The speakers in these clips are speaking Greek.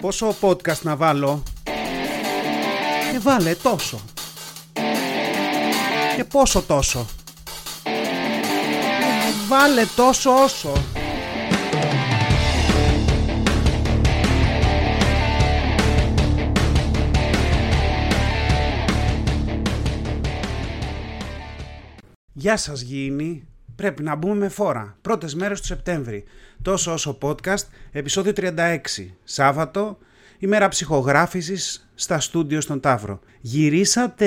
Πόσο podcast να βάλω; Και βάλε τόσο. Και πόσο τόσο. Βάλε τόσο όσο. Γεια σας Γήινοι, πρέπει να μπούμε με φόρα. Πρώτες μέρες του Σεπτέμβρη. Τόσο όσο podcast, επεισόδιο 36. Σάββατο, ημέρα ψυχογράφησης στα στούντιο στον Ταύρο. Γυρίσατε,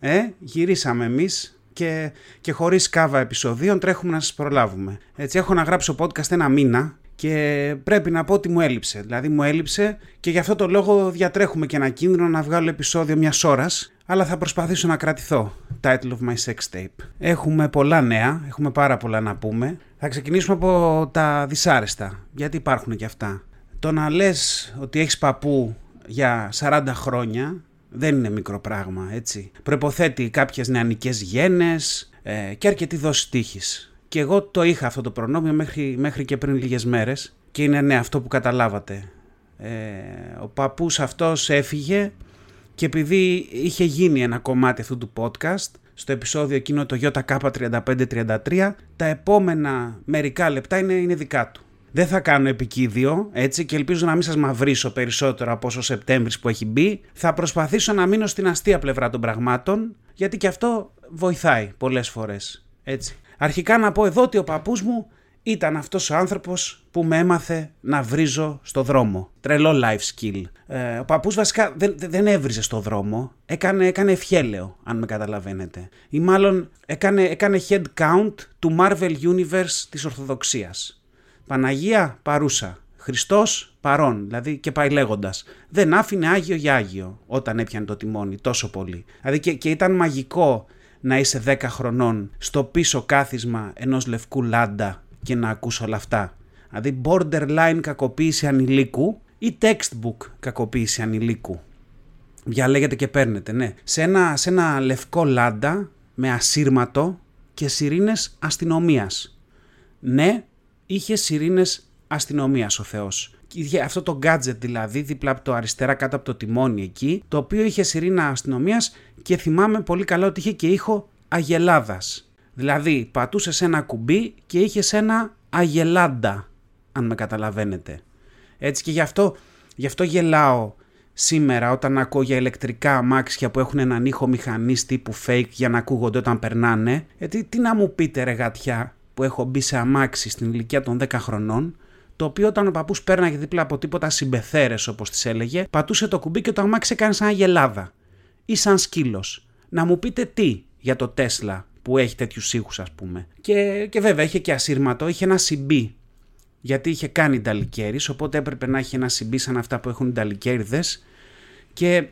ε, γυρίσαμε εμείς και, και χωρίς κάβα επεισοδίων τρέχουμε να σας προλάβουμε. Έτσι έχω να γράψω podcast ένα μήνα και πρέπει να πω ότι μου έλειψε. Δηλαδή μου έλειψε και γι' αυτό το λόγο διατρέχουμε και ένα κίνδυνο να βγάλω επεισόδιο μιας ώρας, αλλά θα προσπαθήσω να κρατηθώ. Title of my sex tape. Έχουμε πολλά νέα, έχουμε πάρα πολλά να πούμε. Θα ξεκινήσουμε από τα δυσάρεστα, γιατί υπάρχουν και αυτά. Το να λες ότι έχεις παππού για 40 χρόνια δεν είναι μικρό πράγμα, έτσι. Προποθέτει κάποιες νεανικές γένες ε, και αρκετή δόση τύχης. Και εγώ το είχα αυτό το προνόμιο μέχρι, μέχρι και πριν λίγες μέρες και είναι ναι αυτό που καταλάβατε. Ε, ο παππούς αυτός έφυγε και επειδή είχε γίνει ένα κομμάτι αυτού του podcast στο επεισόδιο εκείνο το YK3533 τα επόμενα μερικά λεπτά είναι, είναι δικά του. Δεν θα κάνω επικίδιο έτσι και ελπίζω να μην σας μαυρίσω περισσότερο από όσο ο Σεπτέμβρης που έχει μπει. Θα προσπαθήσω να μείνω στην αστεία πλευρά των πραγμάτων γιατί και αυτό βοηθάει πολλές φορές. Έτσι. Αρχικά να πω εδώ ότι ο παππούς μου ήταν αυτός ο άνθρωπος που με έμαθε να βρίζω στο δρόμο. Τρελό life skill. Ε, ο παππούς βασικά δεν, δεν έβριζε στο δρόμο, έκανε, έκανε ευχέλαιο, αν με καταλαβαίνετε. Ή μάλλον έκανε, έκανε head count του Marvel Universe της Ορθοδοξίας. Παναγία παρούσα. Χριστός παρόν, δηλαδή και πάει λέγοντας. Δεν άφηνε Άγιο για Άγιο όταν έπιανε το τιμόνι τόσο πολύ. Δηλαδή και, και ήταν μαγικό να είσαι 10 χρονών στο πίσω κάθισμα ενός λευκού λάντα και να ακούς όλα αυτά. Δηλαδή borderline κακοποίηση ανηλίκου ή textbook κακοποίηση ανηλίκου. Διαλέγετε και παίρνετε, ναι. Σε ένα, σε ένα λευκό λάντα με ασύρματο και σιρήνες αστυνομίας. Ναι, είχε σιρήνες αστυνομίας ο Θεός. Είχε αυτό το gadget δηλαδή δίπλα από το αριστερά κάτω από το τιμόνι εκεί, το οποίο είχε σιρήνα αστυνομίας και θυμάμαι πολύ καλά ότι είχε και ήχο αγελάδας. Δηλαδή πατούσε ένα κουμπί και είχες ένα αγελάντα, αν με καταλαβαίνετε. Έτσι και γι' αυτό, γι αυτό γελάω σήμερα όταν ακούω για ηλεκτρικά αμάξια που έχουν έναν ήχο μηχανής τύπου fake για να ακούγονται όταν περνάνε. Γιατί τι να μου πείτε ρε γατιά που έχω μπει σε αμάξι στην ηλικία των 10 χρονών, το οποίο όταν ο παππούς πέρναγε δίπλα από τίποτα συμπεθέρες όπως τις έλεγε, πατούσε το κουμπί και το αμάξι έκανε σαν αγελάδα ή σαν σκύλος. Να μου πείτε τι για το Τέσλα που έχει τέτοιους ήχους, ας πούμε. Και, και βέβαια είχε και ασύρματο, είχε ένα CB. Γιατί είχε κάνει νταλικέρι, οπότε έπρεπε να έχει ένα CB σαν αυτά που έχουν νταλικέριδες. Και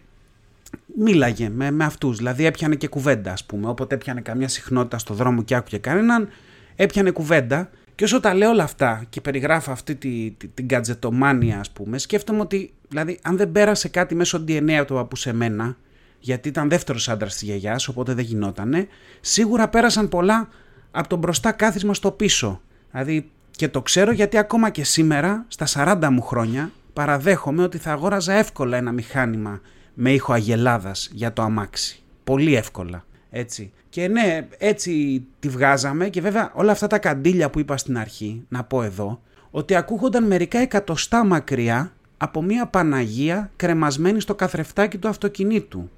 μίλαγε με, με αυτούς. Δηλαδή έπιανε και κουβέντα, ας πούμε. Όποτε έπιανε καμιά συχνότητα στο δρόμο και άκουγε κανέναν, έπιανε κουβέντα. Και όσο τα λέω όλα αυτά και περιγράφω αυτή τη, τη, την κατζετομάνια, ας πούμε, σκέφτομαι ότι δηλαδή, αν δεν πέρασε κάτι μέσω DNA από το παππού σε μένα, γιατί ήταν δεύτερος άντρας της γιαγιάς, οπότε δεν γινότανε, σίγουρα πέρασαν πολλά από το μπροστά κάθισμα στο πίσω. Δηλαδή, και το ξέρω γιατί ακόμα και σήμερα, στα 40 μου χρόνια, παραδέχομαι ότι θα αγόραζα εύκολα ένα μηχάνημα με ήχο αγελάδας για το αμάξι. Πολύ εύκολα. Έτσι. Και ναι, έτσι τη βγάζαμε και βέβαια όλα αυτά τα καντήλια που είπα στην αρχή, να πω εδώ, ότι ακούγονταν μερικά εκατοστά μακριά από μια Παναγία κρεμασμένη στο καθρεφτάκι του αυτοκινήτου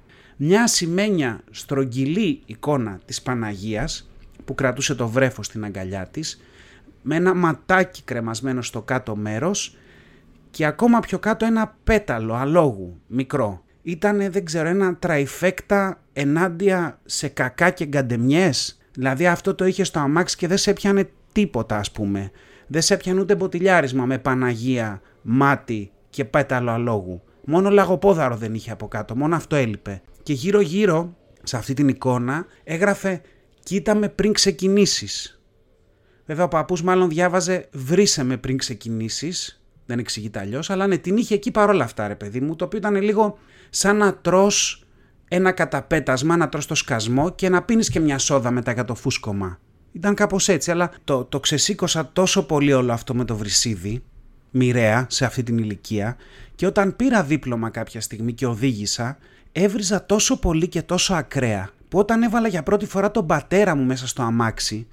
μια ασημένια στρογγυλή εικόνα της Παναγίας που κρατούσε το βρέφος στην αγκαλιά της με ένα ματάκι κρεμασμένο στο κάτω μέρος και ακόμα πιο κάτω ένα πέταλο αλόγου μικρό. Ήτανε δεν ξέρω ένα trifecta ενάντια σε κακά και γκαντεμιές. Δηλαδή αυτό το είχε στο αμάξι και δεν σε έπιανε τίποτα ας πούμε. Δεν σε έπιανε ούτε μποτιλιάρισμα με Παναγία, μάτι και πέταλο αλόγου. Μόνο λαγοπόδαρο δεν είχε από κάτω, μόνο αυτό έλειπε και γύρω γύρω σε αυτή την εικόνα έγραφε «Κοίτα με πριν ξεκινήσεις». Βέβαια ο παππούς μάλλον διάβαζε «Βρίσε με πριν ξεκινήσεις», δεν εξηγείται αλλιώς, αλλά ναι, την είχε εκεί παρόλα αυτά ρε παιδί μου, το οποίο ήταν λίγο σαν να τρως ένα καταπέτασμα, να τρως το σκασμό και να πίνεις και μια σόδα μετά για το φούσκωμα. Ήταν κάπως έτσι, αλλά το, το ξεσήκωσα τόσο πολύ όλο αυτό με το βρυσίδι, μοιραία σε αυτή την ηλικία και όταν πήρα δίπλωμα κάποια στιγμή και οδήγησα, έβριζα τόσο πολύ και τόσο ακραία που όταν έβαλα για πρώτη φορά τον πατέρα μου μέσα στο αμάξι,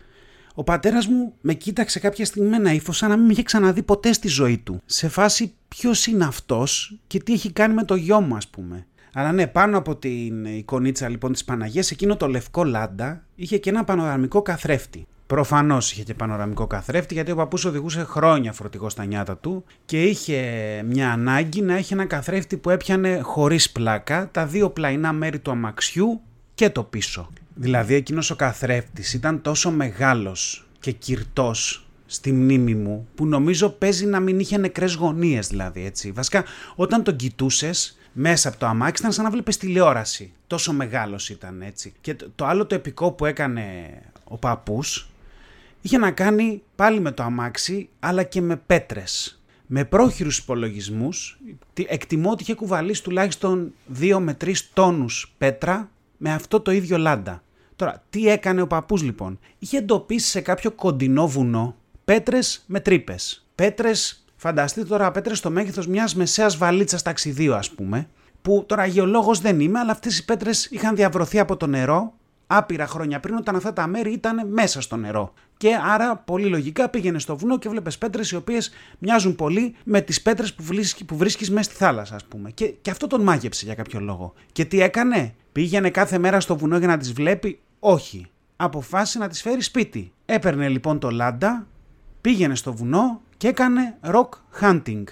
ο πατέρας μου με κοίταξε κάποια στιγμή με ένα ύφος σαν να μην με είχε ξαναδεί ποτέ στη ζωή του. Σε φάση ποιος είναι αυτός και τι έχει κάνει με το γιο μου ας πούμε. Αλλά ναι, πάνω από την εικονίτσα λοιπόν της Παναγίας, εκείνο το λευκό λάντα είχε και ένα πανοραμικό καθρέφτη. Προφανώς είχε και πανοραμικό καθρέφτη, γιατί ο παππούς οδηγούσε χρόνια φορτηγό στα νιάτα του και είχε μια ανάγκη να έχει ένα καθρέφτη που έπιανε χωρίς πλάκα τα δύο πλαϊνά μέρη του αμαξιού και το πίσω. Δηλαδή εκείνος ο καθρέφτης ήταν τόσο μεγάλος και κυρτός στη μνήμη μου που νομίζω παίζει να μην είχε νεκρές γωνίες δηλαδή έτσι. Βασικά όταν τον κοιτούσες μέσα από το αμάξι ήταν σαν να βλέπεις τηλεόραση. Τόσο μεγάλος ήταν έτσι. Και το, άλλο το επικό που έκανε ο παππούς είχε να κάνει πάλι με το αμάξι αλλά και με πέτρες. Με πρόχειρους υπολογισμούς, εκτιμώ ότι είχε κουβαλήσει τουλάχιστον 2 με 3 τόνους πέτρα με αυτό το ίδιο λάντα. Τώρα, τι έκανε ο παππούς λοιπόν; Είχε εντοπίσει σε κάποιο κοντινό βουνό πέτρες με τρύπες. Πέτρες, φανταστείτε τώρα πέτρες στο μέγεθος μιας μεσαίας βαλίτσας ταξιδίου ας πούμε, που τώρα γεωλόγος δεν είμαι, αλλά αυτές οι πέτρες είχαν διαβρωθεί από το νερό άπειρα χρόνια πριν όταν αυτά τα μέρη ήταν μέσα στο νερό. Και άρα πολύ λογικά πήγαινε στο βουνό και βλέπεις πέτρες οι οποίες μοιάζουν πολύ με τις πέτρες που, βρίσκεις, που βρίσκεις μέσα στη θάλασσα ας πούμε. Και, και αυτό τον μάγεψε για κάποιο λόγο. Και τι έκανε, πήγαινε κάθε μέρα στο βουνό για να τις βλέπει, όχι. Αποφάσισε να τις φέρει σπίτι. Έπαιρνε λοιπόν το λάντα, πήγαινε στο βουνό και έκανε rock hunting.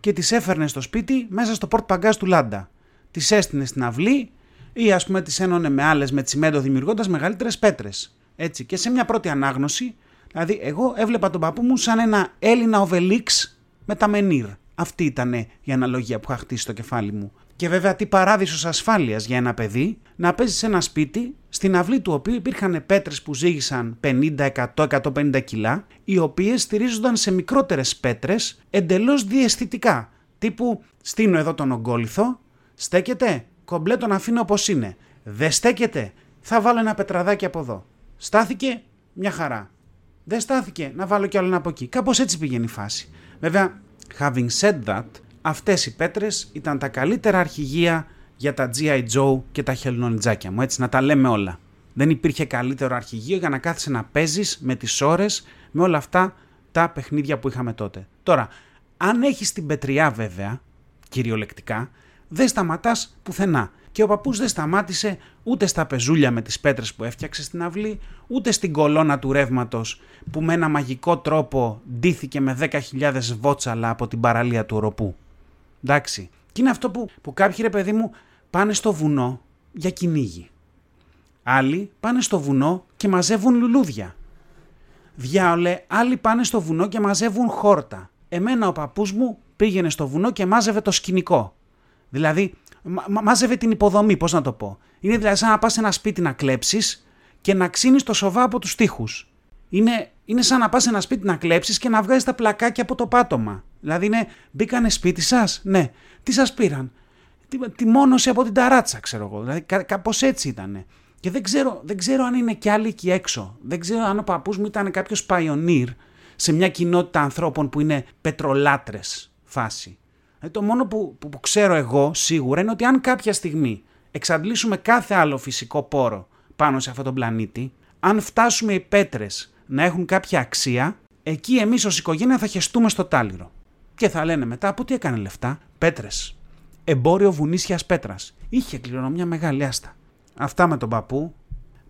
Και τις έφερνε στο σπίτι μέσα στο πορτ παγκάζ του λάντα. Τις έστεινε στην αυλή ή ας πούμε τις ένωνε με άλλες με τσιμέντο δημιουργώντας μεγαλύτερες πέτρες. Έτσι. Και σε μια πρώτη ανάγνωση, δηλαδή εγώ έβλεπα τον παππού μου σαν ένα Έλληνα οβελίξ με τα μενίρ. Αυτή ήταν η αναλογία που είχα χτίσει στο κεφάλι μου. Και βέβαια τι παράδεισος ασφάλειας για ένα παιδί να παίζει σε ένα σπίτι στην αυλή του οποίου υπήρχαν πέτρες που ζήγησαν 50, 100, 150 κιλά οι οποίες στηρίζονταν σε μικρότερες πέτρες εντελώς διαισθητικά. Τύπου στείνω εδώ τον ογκόλιθο, στέκεται, κομπλέ τον αφήνω όπως είναι. Δεν στέκεται, θα βάλω ένα πετραδάκι από εδώ. Στάθηκε, μια χαρά. Δεν στάθηκε, να βάλω κι άλλο ένα από εκεί. Κάπως έτσι πήγαινε η φάση. Βέβαια, having said that, αυτές οι πέτρες ήταν τα καλύτερα αρχηγεία για τα G.I. Joe και τα χελνονιτζάκια μου, έτσι να τα λέμε όλα. Δεν υπήρχε καλύτερο αρχηγείο για να κάθεσαι να παίζεις με τις ώρες, με όλα αυτά τα παιχνίδια που είχαμε τότε. Τώρα, αν έχεις την πετριά βέβαια, κυριολεκτικά, δεν σταματάς πουθενά. Και ο παππούς δεν σταμάτησε ούτε στα πεζούλια με τις πέτρες που έφτιαξε στην αυλή, ούτε στην κολόνα του ρεύματος που με ένα μαγικό τρόπο ντύθηκε με 10.000 βότσαλα από την παραλία του οροπού. Εντάξει. Και είναι αυτό που, που κάποιοι ρε παιδί μου πάνε στο βουνό για κυνήγι. Άλλοι πάνε στο βουνό και μαζεύουν λουλούδια. Διάολε, άλλοι πάνε στο βουνό και μαζεύουν χόρτα. Εμένα ο παππούς μου πήγαινε στο βουνό και μάζευε το σκηνικό. Δηλαδή, μα, μάζευε την υποδομή, πώς να το πω. Είναι δηλαδή σαν να πας σε ένα σπίτι να κλέψεις και να ξύνεις το σοβά από τους τοίχους. Είναι, είναι σαν να πας σε ένα σπίτι να κλέψεις και να βγάζεις τα πλακάκια από το πάτωμα. Δηλαδή είναι, μπήκανε σπίτι σας, ναι. Τι σας πήραν, τη, τη μόνωση από την ταράτσα, ξέρω εγώ. Δηλαδή κα, κάπως έτσι ήταν. Και δεν ξέρω, δεν ξέρω αν είναι κι άλλοι εκεί έξω. Δεν ξέρω αν ο παππούς μου ήταν κάποιος pioneer σε μια κοινότητα ανθρώπων που είναι πετρολάτρες φάση. Δηλαδή το μόνο που, που, που ξέρω εγώ σίγουρα είναι ότι αν κάποια στιγμή εξαντλήσουμε κάθε άλλο φυσικό πόρο πάνω σε αυτόν τον πλανήτη, αν φτάσουμε οι πέτρες να έχουν κάποια αξία, εκεί εμείς ως οικογένεια θα χεστούμε στο τάλιρο. Και θα λένε μετά από τι έκανε λεφτά, πέτρες. Εμπόριο βουνίσιας πέτρας. Είχε κληρονομιά μεγάλη άστα. Αυτά με τον παππού.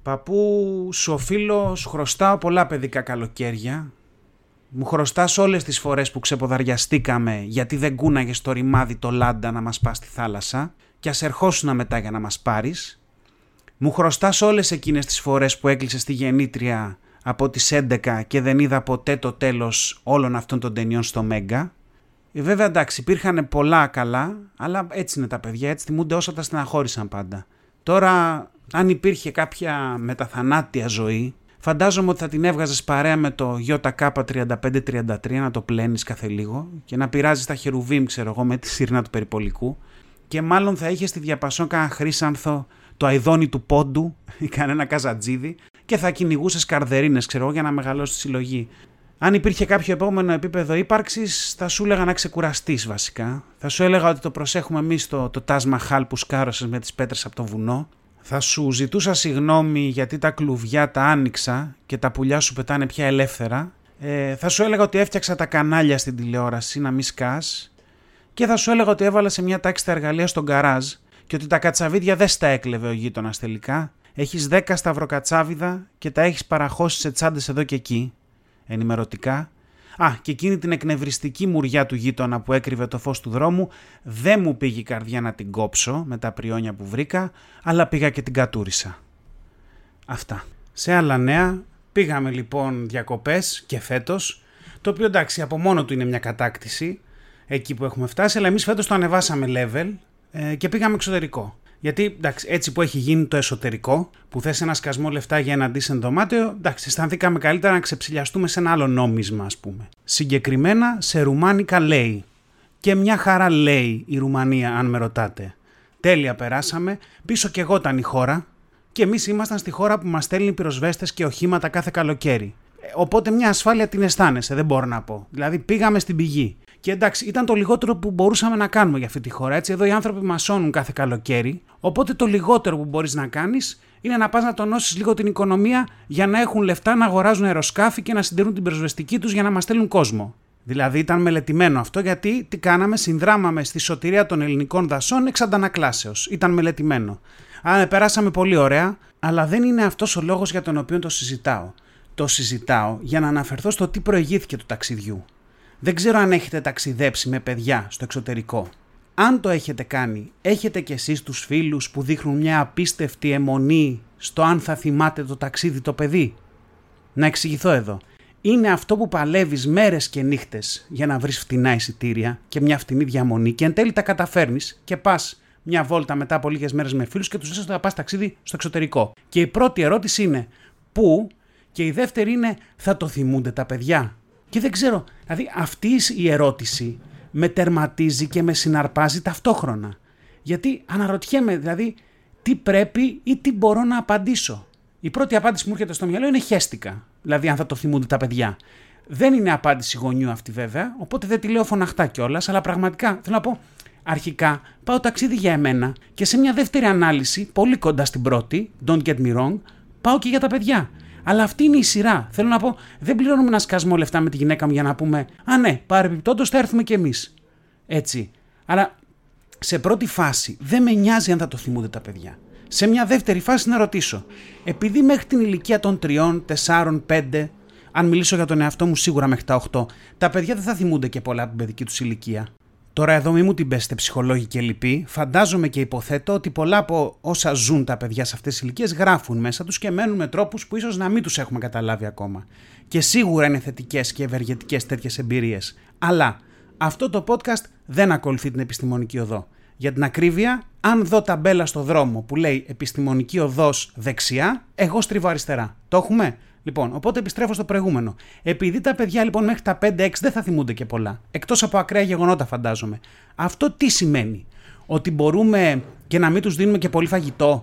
Παππού, σου οφείλω, σου χρωστάω πολλά παιδικά καλοκαίρια. Μου χρωστάς όλες τις φορές που ξεποδαριαστήκαμε γιατί δεν κούναγες στο ρημάδι το λάντα να μας πας στη θάλασσα και ας ερχόσουνα μετά για να μας πάρεις. Μου χρωστάς όλες εκείνες τις φορές που έκλεισες στη γεννήτρια από τις 11 και δεν είδα ποτέ το τέλος όλων αυτών των ταινιών στο Μέγκα. Ε, βέβαια εντάξει υπήρχαν πολλά καλά, αλλά έτσι είναι τα παιδιά, έτσι θυμούνται όσα τα στεναχώρησαν πάντα. Τώρα αν υπήρχε κάποια μεταθανάτια ζωή, φαντάζομαι ότι θα την έβγαζες παρέα με το YK3533 να το πλένεις κάθε λίγο και να πειράζεις τα χερουβίμ, ξέρω εγώ, με τη σύρνα του περιπολικού. Και μάλλον θα είχες στη διαπασόν κανένα χρήσανθο το αιδόνι του πόντου ή κανένα καζατζίδι και θα κυνηγούσες καρδερίνες, ξέρω εγώ, για να μεγαλώσει τη συλλογή. Αν υπήρχε κάποιο επόμενο επίπεδο ύπαρξης, θα σου έλεγα να ξεκουραστείς βασικά. Θα σου έλεγα ότι το προσέχουμε εμείς το, το τάσμα χάλ που σκάρωσες με τις πέτρες από το βουνό. Θα σου ζητούσα συγγνώμη γιατί τα κλουβιά τα άνοιξα και τα πουλιά σου πετάνε πια ελεύθερα. Ε, θα σου έλεγα ότι έφτιαξα τα κανάλια στην τηλεόραση να μη σκάς. Και θα σου έλεγα ότι έβαλα σε μια τάξη τα εργαλεία στον καράζ και ότι τα κατσαβίδια δεν στα έκλεβε ο γείτονας τελικά. Έχεις 10 σταυροκατσάβιδα και τα έχεις παραχώσει σε τσάντες εδώ και εκεί ενημερωτικά. Α, και εκείνη την εκνευριστική μουριά του γείτονα που έκρυβε το φως του δρόμου δεν μου πήγε η καρδιά να την κόψω με τα πριόνια που βρήκα, αλλά πήγα και την κατούρισα. Αυτά. Σε άλλα νέα, πήγαμε λοιπόν διακοπές και φέτος, το οποίο εντάξει από μόνο του είναι μια κατάκτηση, εκεί που έχουμε φτάσει, αλλά εμείς φέτος το ανεβάσαμε level ε, και πήγαμε εξωτερικό. Γιατί εντάξει, έτσι που έχει γίνει το εσωτερικό, που θες ένα σκασμό λεφτά για ένα decent δωμάτιο, εντάξει, αισθανθήκαμε καλύτερα να ξεψηλιαστούμε σε ένα άλλο νόμισμα, ας πούμε. Συγκεκριμένα σε ρουμάνικα λέει. Και μια χαρά λέει η Ρουμανία, αν με ρωτάτε. Τέλεια περάσαμε, πίσω και εγώ ήταν η χώρα, και εμείς ήμασταν στη χώρα που μας στέλνει πυροσβέστες και οχήματα κάθε καλοκαίρι. Ε, οπότε μια ασφάλεια την αισθάνεσαι, δεν μπορώ να πω. Δηλαδή πήγαμε στην πηγή. Και εντάξει, ήταν το λιγότερο που μπορούσαμε να κάνουμε για αυτή τη χώρα. Έτσι, εδώ οι άνθρωποι μασώνουν κάθε καλοκαίρι. Οπότε το λιγότερο που μπορείς να κάνεις είναι να πας να τονώσεις λίγο την οικονομία για να έχουν λεφτά να αγοράζουν αεροσκάφη και να συντηρούν την πυροσβεστική τους για να μας στέλνουν κόσμο. Δηλαδή ήταν μελετημένο αυτό γιατί τι κάναμε, συνδράμαμε στη σωτηρία των ελληνικών δασών εξ αντανακλάσεως. Ήταν μελετημένο. Α, περάσαμε πολύ ωραία, αλλά δεν είναι αυτός ο λόγος για τον οποίο το συζητάω. Το συζητάω για να αναφερθώ στο τι προηγήθηκε του ταξιδιού. Δεν ξέρω αν έχετε ταξιδέψει με παιδιά στο εξωτερικό. Αν το έχετε κάνει, έχετε κι εσείς τους φίλους που δείχνουν μια απίστευτη αιμονή στο αν θα θυμάται το ταξίδι το παιδί; Να εξηγηθώ εδώ. Είναι αυτό που παλεύεις μέρες και νύχτες για να βρεις φτηνά εισιτήρια και μια φτηνή διαμονή και εν τέλει τα καταφέρνεις και πας μια βόλτα μετά από λίγες μέρες με φίλους και τους λες ότι θα πας ταξίδι στο εξωτερικό. Και η πρώτη ερώτηση είναι πού; Και η δεύτερη είναι θα το θυμούνται τα παιδιά; Και δεν ξέρω, δηλαδή αυτή η ερώτηση με τερματίζει και με συναρπάζει ταυτόχρονα. Γιατί αναρωτιέμαι, δηλαδή, τι πρέπει ή τι μπορώ να απαντήσω. Η πρώτη απάντηση που μου έρχεται στο μυαλό είναι χέστηκα. Δηλαδή, αν θα το θυμούνται τα παιδιά. Δεν είναι απάντηση γονιού αυτή βέβαια, οπότε δεν τη λέω φωναχτά κιόλας, αλλά πραγματικά θέλω να πω, αρχικά πάω ταξίδι για εμένα και σε μια δεύτερη ανάλυση, πολύ κοντά στην πρώτη, don't get me wrong, πάω και για τα παιδιά. Αλλά αυτή είναι η σειρά. Θέλω να πω, δεν πληρώνουμε ένα σκασμό λεφτά με τη γυναίκα μου για να πούμε Α, ναι, παρεμπιπτόντως θα έρθουμε κι εμείς. Έτσι. Αλλά σε πρώτη φάση δεν με νοιάζει αν θα το θυμούνται τα παιδιά. Σε μια δεύτερη φάση να ρωτήσω, επειδή μέχρι την ηλικία των 3, 4, 5, αν μιλήσω για τον εαυτό μου σίγουρα μέχρι τα 8, τα παιδιά δεν θα θυμούνται και πολλά από την παιδική τους ηλικία. Τώρα εδώ μη μου την πέστε ψυχολόγοι και λοιποί, φαντάζομαι και υποθέτω ότι πολλά από όσα ζουν τα παιδιά σε αυτές τις ηλικίες γράφουν μέσα τους και μένουν με τρόπους που ίσως να μην τους έχουμε καταλάβει ακόμα. Και σίγουρα είναι θετικές και ευεργετικές τέτοιες εμπειρίες. Αλλά αυτό το podcast δεν ακολουθεί την επιστημονική οδό. Για την ακρίβεια, αν δω ταμπέλα στο δρόμο που λέει επιστημονική οδός δεξιά, εγώ στρίβω αριστερά. Το έχουμε; Λοιπόν, οπότε επιστρέφω στο προηγούμενο. Επειδή τα παιδιά λοιπόν μέχρι τα 5-6 δεν θα θυμούνται και πολλά, εκτός από ακραία γεγονότα φαντάζομαι, αυτό τι σημαίνει, Ότι μπορούμε και να μην τους δίνουμε και πολύ φαγητό,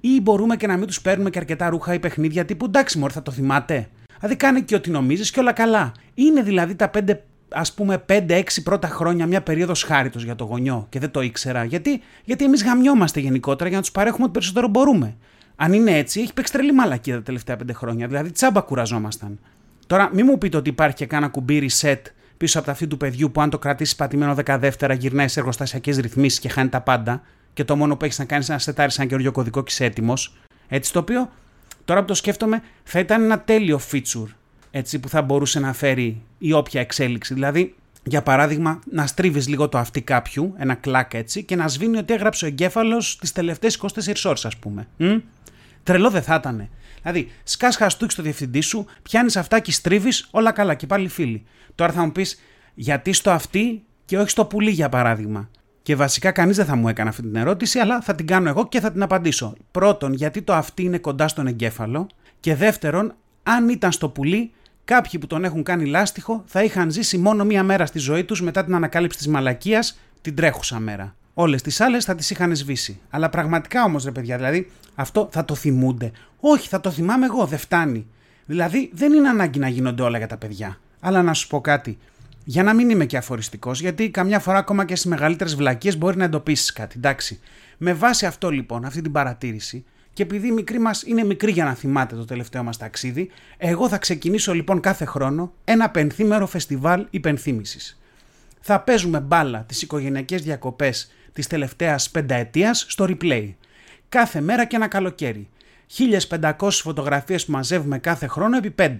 ή μπορούμε και να μην τους παίρνουμε και αρκετά ρούχα ή παιχνίδια τύπου εντάξει, Μωρή, θα το θυμάται. Δηλαδή κάνει και ό,τι νομίζεις και όλα καλά. Είναι δηλαδή τα 5 ας πούμε 5-6 πρώτα χρόνια μια περίοδος χάριτος για το γονιό και δεν το ήξερα. Γιατί, γιατί εμείς γαμιόμαστε γενικότερα για να τους παρέχουμε ό,τι περισσότερο μπορούμε. Αν είναι έτσι, έχει παίξει τρελή μαλακία τα τελευταία πέντε χρόνια. Δηλαδή, τσάμπα κουραζόμασταν. Τώρα, μην μου πείτε ότι υπάρχει και κάνα κουμπί reset πίσω από τα αυτή του παιδιού που αν το κρατήσει πατημένο 12 γυρνάει σε εργοστασιακές ρυθμίσεις και χάνει τα πάντα. Και το μόνο που έχεις να κάνεις είναι να σετάρεις ένα καινούριο κωδικό και είσαι έτοιμος. Έτσι το οποίο, τώρα που το σκέφτομαι, θα ήταν ένα τέλειο feature έτσι, που θα μπορούσε να φέρει η όποια εξέλιξη. Δηλαδή, για παράδειγμα, να στρίβεις λίγο το αυτί κάποιου, ένα κλακ έτσι, και να σβήνει ότι έγραψε ο εγκέφαλος τις τελευταίες 24 ώρες, ας πούμε. Μ; Τρελό δεν θα ήταν. Δηλαδή, σκάς χαστούκι στο διευθυντή σου, πιάνεις αυτά και στρίβεις, όλα καλά και πάλι φίλοι. Τώρα θα μου πεις, γιατί στο αυτί και όχι στο πουλί, για παράδειγμα. Και βασικά κανείς δεν θα μου έκανε αυτή την ερώτηση, αλλά θα την κάνω εγώ και θα την απαντήσω. Πρώτον, γιατί το αυτί είναι κοντά στον εγκέφαλο. Και δεύτερον, αν ήταν στο πουλί, κάποιοι που τον έχουν κάνει λάστιχο θα είχαν ζήσει μόνο μία μέρα στη ζωή τους μετά την ανακάλυψη της μαλακίας την τρέχουσα μέρα. Όλες τις άλλες θα τις είχαν σβήσει. Αλλά πραγματικά όμως, ρε παιδιά, δηλαδή αυτό θα το θυμούνται. Όχι, θα το θυμάμαι εγώ, δεν φτάνει. Δηλαδή δεν είναι ανάγκη να γίνονται όλα για τα παιδιά. Αλλά να σου πω κάτι. Για να μην είμαι και αφοριστικός, γιατί καμιά φορά ακόμα και στις μεγαλύτερες βλακίες μπορεί να εντοπίσεις κάτι. Εντάξει. Με βάση αυτό λοιπόν, αυτή την παρατήρηση, και επειδή η μικρή μας είναι μικρή για να θυμάται το τελευταίο μας ταξίδι, εγώ θα ξεκινήσω λοιπόν κάθε χρόνο ένα πενθήμερο φεστιβάλ υπενθύμησης. Θα παίζουμε μπάλα τις οικογενειακές διακοπές της τελευταίας πενταετίας στο replay. Κάθε μέρα και ένα καλοκαίρι. 1500 φωτογραφίες που μαζεύουμε κάθε χρόνο επί 5.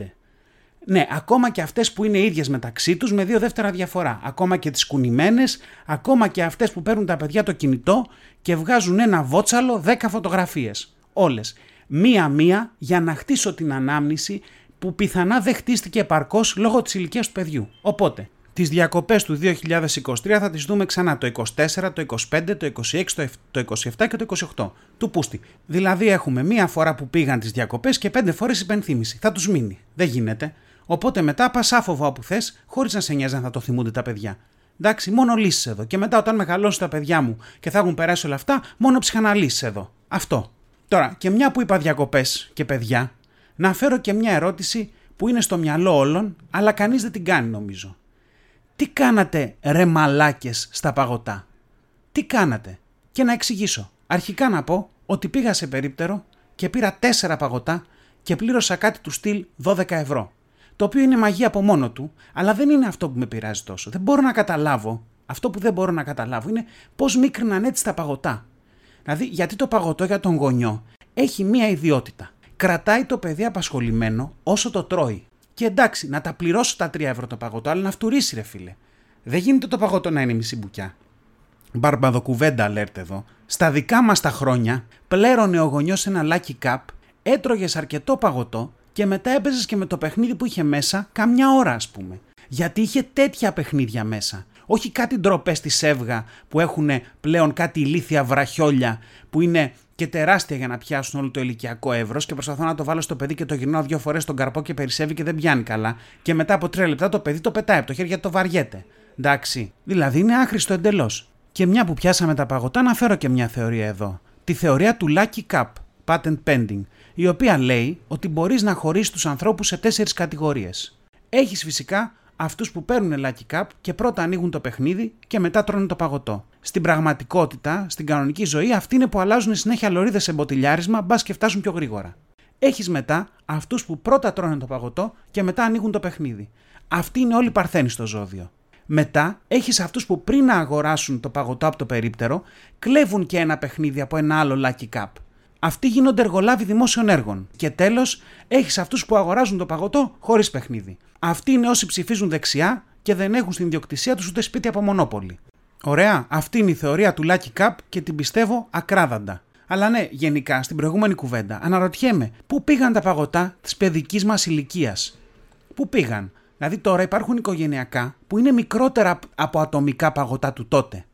Ναι, ακόμα και αυτές που είναι ίδιες μεταξύ τους με δύο δεύτερα διαφορά. Ακόμα και τις κουνημένες, ακόμα και αυτές που παίρνουν τα παιδιά το κινητό και βγάζουν ένα βότσαλο 10 φωτογραφίες. Όλες. Μία-μία για να χτίσω την ανάμνηση που πιθανά δεν χτίστηκε επαρκώς λόγω της ηλικίας του παιδιού. Οπότε, τις διακοπές του 2023 θα τις δούμε ξανά το 24, το 25, το 26, το 27 και το 28 του Πούστη. Δηλαδή έχουμε μία φορά που πήγαν τις διακοπές και πέντε φορές υπενθύμηση. Θα τους μείνει. Δεν γίνεται. Οπότε μετά πας άφοβο όπου θες, χωρίς να σε νοιάζει αν θα το θυμούνται τα παιδιά. Εντάξει, μόνο λύσεις εδώ. Και μετά, όταν μεγαλώσουν τα παιδιά μου και θα έχουν περάσει όλα αυτά, μόνο ψυχαναλύσεις εδώ. Αυτό. Τώρα, και μια που είπα διακοπές και παιδιά, να φέρω και μια ερώτηση που είναι στο μυαλό όλων, αλλά κανείς δεν την κάνει νομίζω. Τι κάνατε ρε μαλάκες στα παγωτά; Τι κάνατε; Και να εξηγήσω. Αρχικά να πω ότι πήγα σε περίπτερο και πήρα τέσσερα παγωτά και πλήρωσα κάτι του στυλ 12 ευρώ το οποίο είναι μαγεία από μόνο του, αλλά δεν είναι αυτό που με πειράζει τόσο. Δεν μπορώ να καταλάβω, αυτό που δεν μπορώ να καταλάβω είναι πώς μίκριναν έτσι τα παγωτά. Δηλαδή, γιατί το παγωτό για τον γονιό έχει μία ιδιότητα. Κρατάει το παιδί απασχολημένο όσο το τρώει. Και εντάξει, να τα πληρώσω τα 3 ευρώ το παγωτό, αλλά να φτουρήσει, ρε φίλε. Δεν γίνεται το παγωτό να είναι μισή μπουκιά. Μπαρμπαδοκουβέντα alert εδώ. Στα δικά μας τα χρόνια, πλέρωνε ο γονιός ένα lucky cup, έτρωγες αρκετό παγωτό και μετά έπαιζες και με το παιχνίδι που είχε μέσα καμιά ώρα, ας πούμε. Γιατί είχε τέτοια παιχνίδια μέσα. Όχι κάτι ντροπές στη σεύγα που έχουν πλέον κάτι ηλίθια βραχιόλια που είναι και τεράστια για να πιάσουν όλο το ηλικιακό εύρος και προσπαθώ να το βάλω στο παιδί και το γυρνάω δύο φορές στον καρπό και περισσεύει και δεν πιάνει καλά. Και μετά από τρία λεπτά το παιδί το πετάει από το χέρι γιατί το βαριέται. Εντάξει. Δηλαδή είναι άχρηστο εντελώς. Και μια που πιάσαμε τα παγωτά, να φέρω και μια θεωρία εδώ. Τη θεωρία του Lucky Cup, patent pending η οποία λέει ότι μπορείς να χωρίσεις τους ανθρώπους σε τέσσερις κατηγορίες. Έχεις φυσικά αυτούς που παίρνουν lucky cup και πρώτα ανοίγουν το παιχνίδι και μετά τρώνε το παγωτό. Στην πραγματικότητα, στην κανονική ζωή, αυτοί είναι που αλλάζουν συνέχεια λωρίδες σε μποτιλιάρισμα, μπας και φτάσουν πιο γρήγορα. Έχεις μετά αυτούς που πρώτα τρώνε το παγωτό και μετά ανοίγουν το παιχνίδι. Αυτοί είναι όλοι παρθένοι στο ζώδιο. Μετά έχεις αυτούς που πριν να αγοράσουν το παγωτό από το περίπτερο, κλέβουν και ένα παιχνίδι από ένα άλλο lucky cup αυτοί γίνονται εργολάβοι δημόσιων έργων. Και τέλος, έχεις αυτούς που αγοράζουν το παγωτό χωρίς παιχνίδι. Αυτοί είναι όσοι ψηφίζουν δεξιά και δεν έχουν στην ιδιοκτησία τους ούτε σπίτι από μονόπολη. Ωραία, αυτή είναι η θεωρία του Lucky Cup και την πιστεύω ακράδαντα. Αλλά ναι, γενικά στην προηγούμενη κουβέντα αναρωτιέμαι πού πήγαν τα παγωτά της παιδικής μας ηλικίας; Πού πήγαν; Δηλαδή τώρα υπάρχουν οικογενειακά που είναι μικρότερα από ατομικά παγωτά του τότε.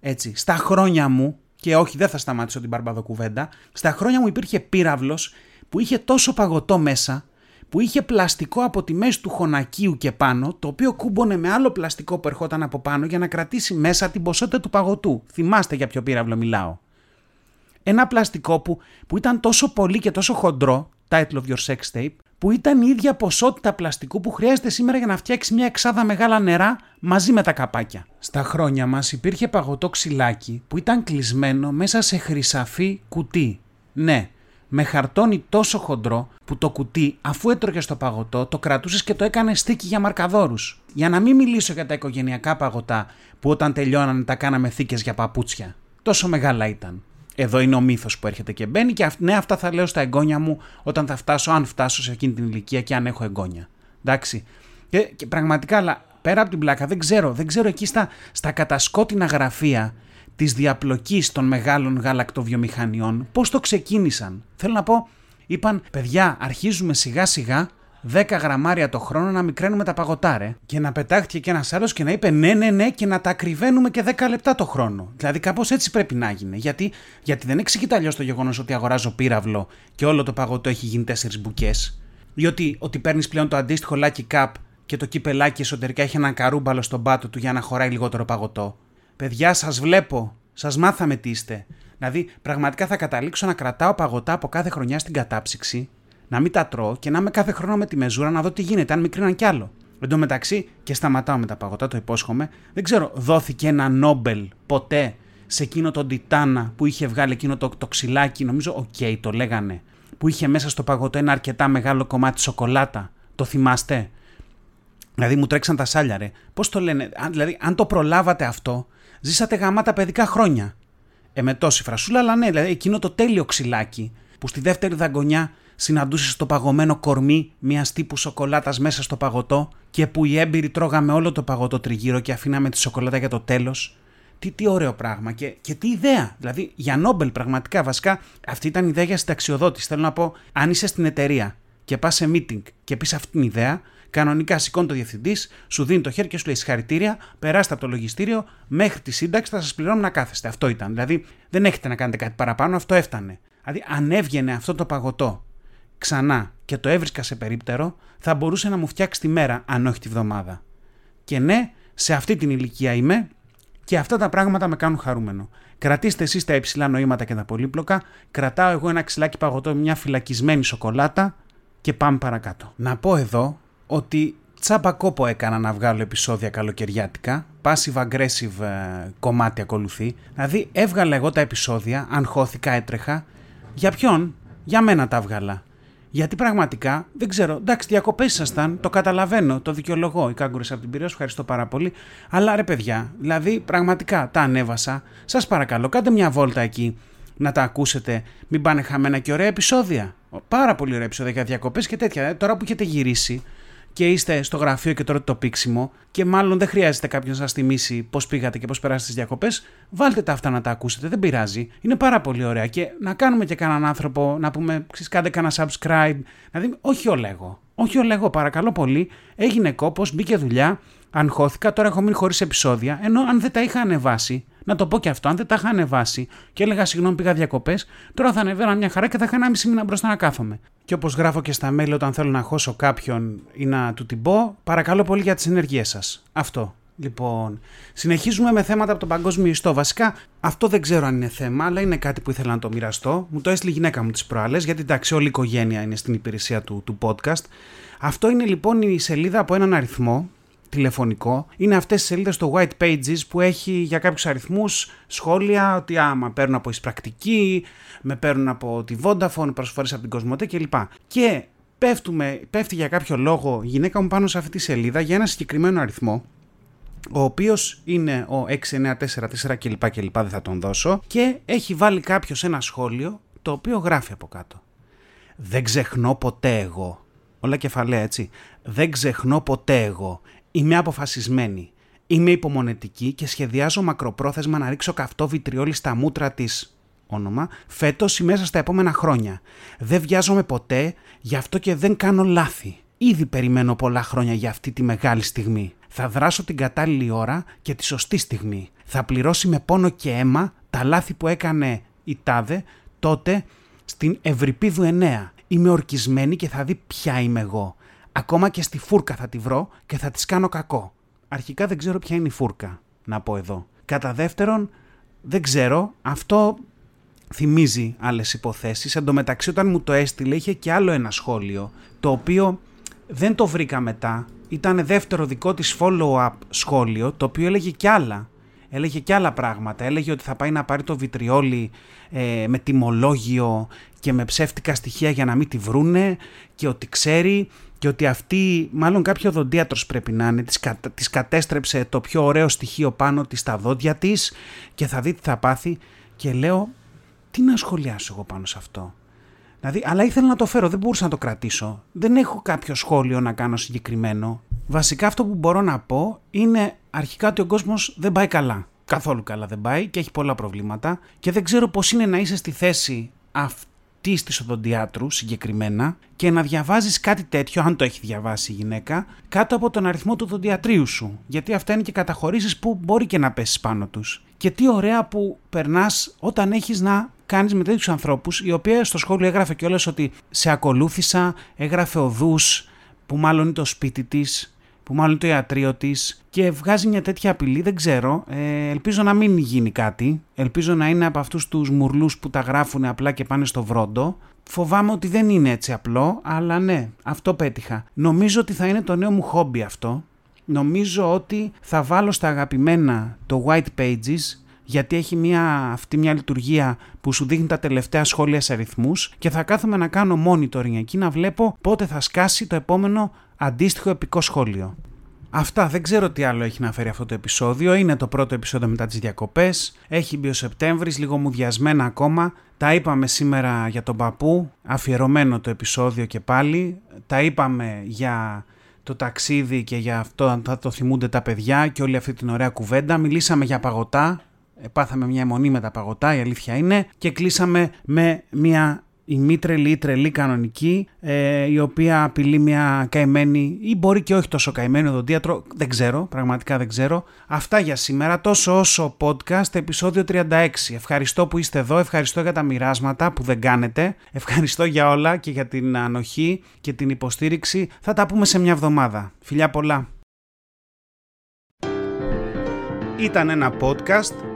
Έτσι, στα χρόνια μου και όχι δεν θα σταματήσω την μπαρμπαδοκουβέντα, στα χρόνια μου υπήρχε πύραυλος που είχε τόσο παγωτό μέσα, που είχε πλαστικό από τη μέση του χωνακίου και πάνω, το οποίο κούμπονε με άλλο πλαστικό που ερχόταν από πάνω για να κρατήσει μέσα την ποσότητα του παγωτού. Θυμάστε για ποιο πύραυλο μιλάω. Ένα πλαστικό που, που ήταν τόσο πολύ και τόσο χοντρό, title of your sex tape, που ήταν η ίδια ποσότητα πλαστικού που χρειάζεται σήμερα για να φτιάξει μια εξάδα μεγάλα νερά μαζί με τα καπάκια. Στα χρόνια μας υπήρχε παγωτό ξυλάκι που ήταν κλεισμένο μέσα σε χρυσαφί κουτί. Ναι, με χαρτόνι τόσο χοντρό που το κουτί αφού έτρωγε στο παγωτό το κρατούσες και το έκανε στίκι για μαρκαδόρους. Για να μην μιλήσω για τα οικογενειακά παγωτά που όταν τελειώνανε τα κάναμε θήκες για παπούτσια. Τόσο μεγάλα ήταν. Εδώ είναι ο μύθος που έρχεται και μπαίνει και ναι, αυτά θα λέω στα εγγόνια μου όταν θα φτάσω, αν φτάσω σε εκείνη την ηλικία και αν έχω εγγόνια. Εντάξει. Και, και πραγματικά, αλλά πέρα από την πλάκα, δεν ξέρω, δεν ξέρω εκεί στα, στα κατασκότεινα γραφεία της διαπλοκής των μεγάλων γαλακτοβιομηχανιών πώς το ξεκίνησαν. Θέλω να πω, είπαν, παιδιά, αρχίζουμε σιγά σιγά 10 γραμμάρια το χρόνο να μικραίνουμε τα παγωτάρε. Και να πετάχτηκε και ένας άλλος και να είπε ναι, ναι, ναι, και να τα ακριβένουμε και 10 λεπτά το χρόνο. Δηλαδή κάπως έτσι πρέπει να γίνει. Γιατί, γιατί δεν εξηγείται αλλιώς το γεγονός ότι αγοράζω πύραυλο και όλο το παγωτό έχει γίνει 4 μπουκές. Ή ότι, ότι παίρνεις πλέον το αντίστοιχο Lucky Cup και το κυπελάκι εσωτερικά έχει έναν καρούμπαλο στον πάτο του για να χωράει λιγότερο παγωτό. Παιδιά, σας βλέπω. Σας μάθαμε τι είστε. Δηλαδή, πραγματικά θα καταλήξω να κρατάω παγωτά από κάθε χρονιά στην κατάψυξη να μην τα τρώω και να είμαι κάθε χρόνο με τη μεζούρα να δω τι γίνεται, αν μικρύναν κι άλλο. Εν τω μεταξύ, και σταματάω με τα παγωτά, το υπόσχομαι, δεν ξέρω, δόθηκε ένα Νόμπελ ποτέ σε εκείνο τον Τιτάνα που είχε βγάλει εκείνο το, το ξυλάκι, νομίζω, OK, okay, το λέγανε, που είχε μέσα στο παγωτό ένα αρκετά μεγάλο κομμάτι σοκολάτα. Το θυμάστε; Δηλαδή μου τρέξαν τα σάλια, ρε. Πώς το λένε, δηλαδή, αν το προλάβατε αυτό, ζήσατε γαμάτα παιδικά χρόνια. Ε, με τόση φρασούλα, αλλά ναι, δηλαδή εκείνο το τέλειο ξυλάκι που στη δεύτερη δαγκονιά συναντούσες το παγωμένο κορμί μιας τύπου σοκολάτας μέσα στο παγωτό και που οι έμπειροι τρώγαμε όλο το παγωτό τριγύρω και αφήναμε τη σοκολάτα για το τέλος; Τι, τι ωραίο πράγμα και, και τι ιδέα. Δηλαδή για Νόμπελ πραγματικά βασικά αυτή ήταν η ιδέα για συνταξιοδότηση. Θέλω να πω, αν είσαι στην εταιρεία και πας σε meeting και πεις αυτή την ιδέα, κανονικά σηκώνει το διευθυντής, σου δίνει το χέρι και σου λέει συγχαρητήρια, περάστε από το λογιστήριο, μέχρι τη σύνταξη θα σας πληρώνουμε να κάθεστε. Αυτό ήταν. Δηλαδή δεν έχετε να κάνετε κάτι παραπάνω, αυτό έφτανε. Δηλαδή αν έβγαινε αυτό το παγωτό ξανά και το έβρισκα σε περίπτερο, θα μπορούσε να μου φτιάξει τη μέρα, αν όχι τη βδομάδα. Και ναι, σε αυτή την ηλικία είμαι και αυτά τα πράγματα με κάνουν χαρούμενο. Κρατήστε εσείς τα υψηλά νοήματα και τα πολύπλοκα, κρατάω εγώ ένα ξυλάκι παγωτό με μια φυλακισμένη σοκολάτα και πάμε παρακάτω. Να πω εδώ ότι τσάπα κόπο έκανα να βγάλω επεισόδια καλοκαιριάτικα. Passive aggressive ε, κομμάτι ακολουθεί. Δηλαδή έβγαλα εγώ τα επεισόδια, αν χώθηκα έτρεχα. Για ποιον; Για μένα τα έβγαλα. Γιατί πραγματικά δεν ξέρω. Εντάξει, διακοπές ήσασταν, το καταλαβαίνω, το δικαιολογώ. Οι κάγκουρε από την Πυραιός, ευχαριστώ πάρα πολύ. Αλλά ρε παιδιά, δηλαδή πραγματικά τα ανέβασα. Σας παρακαλώ, κάντε μια βόλτα εκεί να τα ακούσετε. Μην πάνε χαμένα και ωραία επεισόδια. Πάρα πολύ ωραία επεισόδια για διακοπές και τέτοια. Ε, τώρα που έχετε γυρίσει, και είστε στο γραφείο και τρώτε το πίξιμο και μάλλον δεν χρειάζεται κάποιος να σας θυμίσει πώς πήγατε και πώς περάσατε τις διακοπές, βάλτε τα αυτά να τα ακούσετε, δεν πειράζει. Είναι πάρα πολύ ωραία και να κάνουμε και κανέναν άνθρωπο να πούμε, ξέρεις, κάντε κανένα subscribe. Δηλαδή, όχι όλα εγώ. Όχι όλα εγώ, παρακαλώ πολύ. Έγινε κόπος, μπήκε δουλειά, αγχώθηκα, τώρα έχω μείνει χωρίς επεισόδια, ενώ αν δεν τα είχα ανεβάσει, να το πω και αυτό, αν δεν τα είχα ανεβάσει και έλεγα συγγνώμη πήγα διακοπές, τώρα θα ανεβαίνα μια χαρά και θα είχα ένα μισή μήνα μπροστά να κάθομαι. Και όπως γράφω και στα mail όταν θέλω να χώσω κάποιον ή να του την πω, παρακαλώ πολύ για τις ενεργίε σας. Αυτό. Λοιπόν, συνεχίζουμε με θέματα από τον παγκόσμιο ιστό. Βασικά, αυτό δεν ξέρω αν είναι θέμα, αλλά είναι κάτι που ήθελα να το μοιραστώ. Μου το έστειλε η γυναίκα μου τις προάλλες, γιατί εντάξει, όλη η οικογένεια είναι στην υπηρεσία του, του podcast. Αυτό είναι λοιπόν η σελίδα από έναν αριθμό τηλεφωνικό είναι αυτές τις σελίδες στο White Pages που έχει για κάποιους αριθμούς σχόλια ότι άμα παίρνουν από εισπρακτική, με παίρνουν από τη Vodafone, προσφορές από την Κοσμοτέ κλπ. Και πέφτουμε, πέφτει για κάποιο λόγο η γυναίκα μου πάνω σε αυτή τη σελίδα για ένα συγκεκριμένο αριθμό ο οποίος είναι ο 6944 κλπ κλπ δεν θα τον δώσω και έχει βάλει κάποιος ένα σχόλιο το οποίο γράφει από κάτω. Δεν ξεχνώ ποτέ εγώ. Όλα κεφαλαία έτσι. Δεν ξεχνώ ποτέ εγώ. Είμαι αποφασισμένη. Είμαι υπομονετική και σχεδιάζω μακροπρόθεσμα να ρίξω καυτό βιτριόλι στα μούτρα της. Όνομα, φέτος ή μέσα στα επόμενα χρόνια. Δεν βιάζομαι ποτέ, γι' αυτό και δεν κάνω λάθη. Ήδη περιμένω πολλά χρόνια για αυτή τη μεγάλη στιγμή. Θα δράσω την κατάλληλη ώρα και τη σωστή στιγμή. Θα πληρώσει με πόνο και αίμα τα λάθη που έκανε η Τάδε τότε στην Ευρυπίδου 9. Είμαι ορκισμένη και θα δει ποια είμαι εγώ. Ακόμα και στη φούρκα θα τη βρω και θα της κάνω κακό. Αρχικά δεν ξέρω ποια είναι η φούρκα, να πω εδώ. Κατά δεύτερον, δεν ξέρω, αυτό θυμίζει άλλες υποθέσεις. Εν τω μεταξύ όταν μου το έστειλε είχε και άλλο ένα σχόλιο, το οποίο δεν το βρήκα μετά. Ήταν δεύτερο δικό της follow-up σχόλιο, το οποίο έλεγε και άλλα. Έλεγε και άλλα πράγματα. Έλεγε ότι θα πάει να πάρει το βιτριόλι ε, με τιμολόγιο και με ψεύτικα στοιχεία για να μην τη βρούνε και ότι ξέρει και ότι αυτή, μάλλον κάποιο οδοντίατρος πρέπει να είναι, της, της κατέστρεψε το πιο ωραίο στοιχείο πάνω της στα δόντια της και θα δει τι θα πάθει και λέω τι να σχολιάσω εγώ πάνω σε αυτό. Δηλαδή, αλλά ήθελα να το φέρω, δεν μπορούσα να το κρατήσω. Δεν έχω κάποιο σχόλιο να κάνω συγκεκριμένο. Βασικά αυτό που μπορώ να πω είναι αρχικά ότι ο κόσμος δεν πάει καλά. Καθόλου καλά δεν πάει και έχει πολλά προβλήματα και δεν ξέρω πώς είναι να είσαι στη θέση αυτή της οδοντιάτρου συγκεκριμένα και να διαβάζεις κάτι τέτοιο, αν το έχει διαβάσει η γυναίκα, κάτω από τον αριθμό του οδοντιατρίου σου. Γιατί αυτά είναι και καταχωρήσεις που μπορεί και να πέσεις πάνω τους. Και τι ωραία που περνάς όταν έχεις να κάνεις με τέτοιους ανθρώπους, η οποία στο σχόλιο έγραφε κιόλας ότι σε ακολούθησα, έγραφε οδού, που μάλλον είναι το σπίτι της, που μάλλον είναι το ιατρείο της και βγάζει μια τέτοια απειλή, δεν ξέρω. Ε, ελπίζω να μην γίνει κάτι. Ελπίζω να είναι από αυτούς τους μουρλούς που τα γράφουν απλά και πάνε στο βρόντο. Φοβάμαι ότι δεν είναι έτσι απλό, αλλά ναι, αυτό πέτυχα. Νομίζω ότι θα είναι το νέο μου χόμπι αυτό. Νομίζω ότι θα βάλω στα αγαπημένα το White Pages, γιατί έχει μια, αυτή μια λειτουργία που σου δείχνει τα τελευταία σχόλια σε αριθμούς και θα κάθομαι να κάνω monitoring εκεί να βλέπω πότε θα σκάσει το επόμενο αντίστοιχο επικό σχόλιο. Αυτά, δεν ξέρω τι άλλο έχει να φέρει αυτό το επεισόδιο. Είναι το πρώτο επεισόδιο μετά τις διακοπές. Έχει μπει ο Σεπτέμβρης, λίγο μουδιασμένα ακόμα. Τα είπαμε σήμερα για τον παππού, αφιερωμένο το επεισόδιο και πάλι. Τα είπαμε για το ταξίδι και για αυτό αν θα το θυμούνται τα παιδιά και όλη αυτή την ωραία κουβέντα. Μιλήσαμε για παγωτά, πάθαμε μια αιμονή με τα παγωτά, η αλήθεια είναι, και κλείσαμε με μια η μη τρελή ή τρελή κανονική, ε, η οποία απειλεί μια καημένη ή μπορεί και όχι τόσο καημένη οδοντίατρο, δεν ξέρω, πραγματικά δεν ξέρω. Αυτά για σήμερα, τόσο όσο podcast, επεισόδιο 36. Ευχαριστώ που είστε εδώ, ευχαριστώ για τα μοιράσματα που δεν κάνετε, ευχαριστώ για όλα και για την ανοχή και την υποστήριξη. Θα τα πούμε σε μια εβδομάδα. Φιλιά πολλά. Ήταν ένα podcast